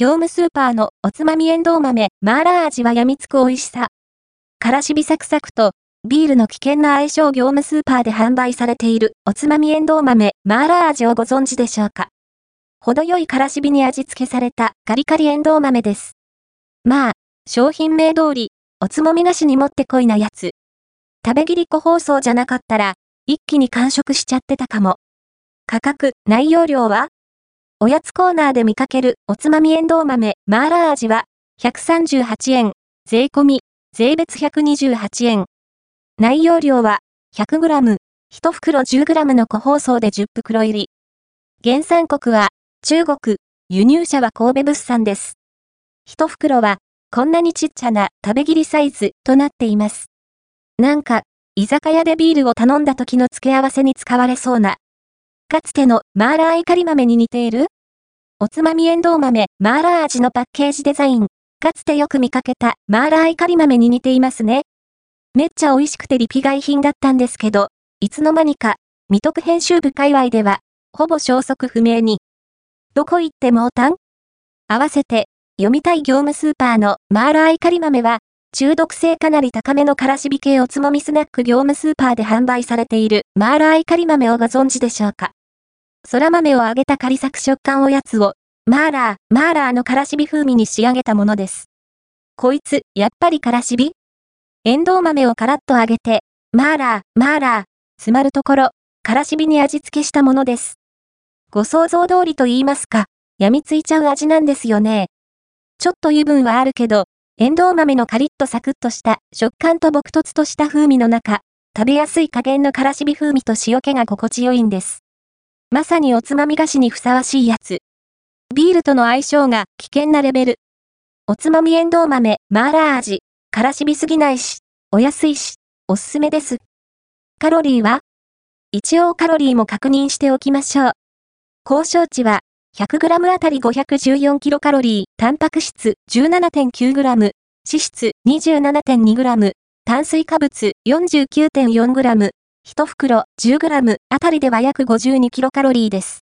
業務スーパーのおつまみエンドウ豆、マーラー味は病みつく美味しさ。からしびサクサクと、ビールの危険な相性業務スーパーで販売されているおつまみエンドウ豆、マーラー味をご存知でしょうか程よいからしびに味付けされたカリカリエンドウ豆です。まあ、商品名通り、おつまみなしにもってこいなやつ。食べ切り個包装じゃなかったら、一気に完食しちゃってたかも。価格、内容量はおやつコーナーで見かけるおつまみエンドウ豆、マーラー味は、138円、税込み、税別128円。内容量は、100g、1袋 10g の個包装で10袋入り。原産国は、中国、輸入者は神戸物産です。1袋は、こんなにちっちゃな食べ切りサイズとなっています。なんか、居酒屋でビールを頼んだ時の付け合わせに使われそうな。かつてのマーラーイカリ豆に似ている？おつまみエンドウ豆、マーラー味のパッケージデザイン。かつてよく見かけたマーラーイカリ豆に似ていますね。めっちゃ美味しくてリピ買い品だったんですけど、いつの間にか、未得編集部界隈では、ほぼ消息不明に。どこ行ってもおたん？合わせて、読みたい業務スーパーのマーラーイカリ豆は、中毒性かなり高めのからしび系おつまみスナック業務スーパーで販売されているマーラーイカリ豆をご存知でしょうか？空豆を揚げた仮作食感おやつを、マーラー、マーラーのからしび風味に仕上げたものです。こいつ、やっぱりからしび？エンドウ豆をカラッと揚げて、マーラー、マーラー、詰まるところ、からしびに味付けしたものです。ご想像通りと言いますか、病みついちゃう味なんですよね。ちょっと油分はあるけど、エンドウ豆のカリッとサクッとした食感と朴突とした風味の中、食べやすい加減のからしび風味と塩気が心地よいんです。まさにおつまみ菓子にふさわしいやつ。ビールとの相性が危険なレベル。おつまみエンドウ豆、マーラー味、からしびすぎないし、お安いし、おすすめです。カロリーは？一応カロリーも確認しておきましょう。交渉値は？100g あたり 514kcal、タンパク質？17.9g、脂質？27.2g、炭水化物？49.4g、1袋 10g あたりでは約 52kcal です。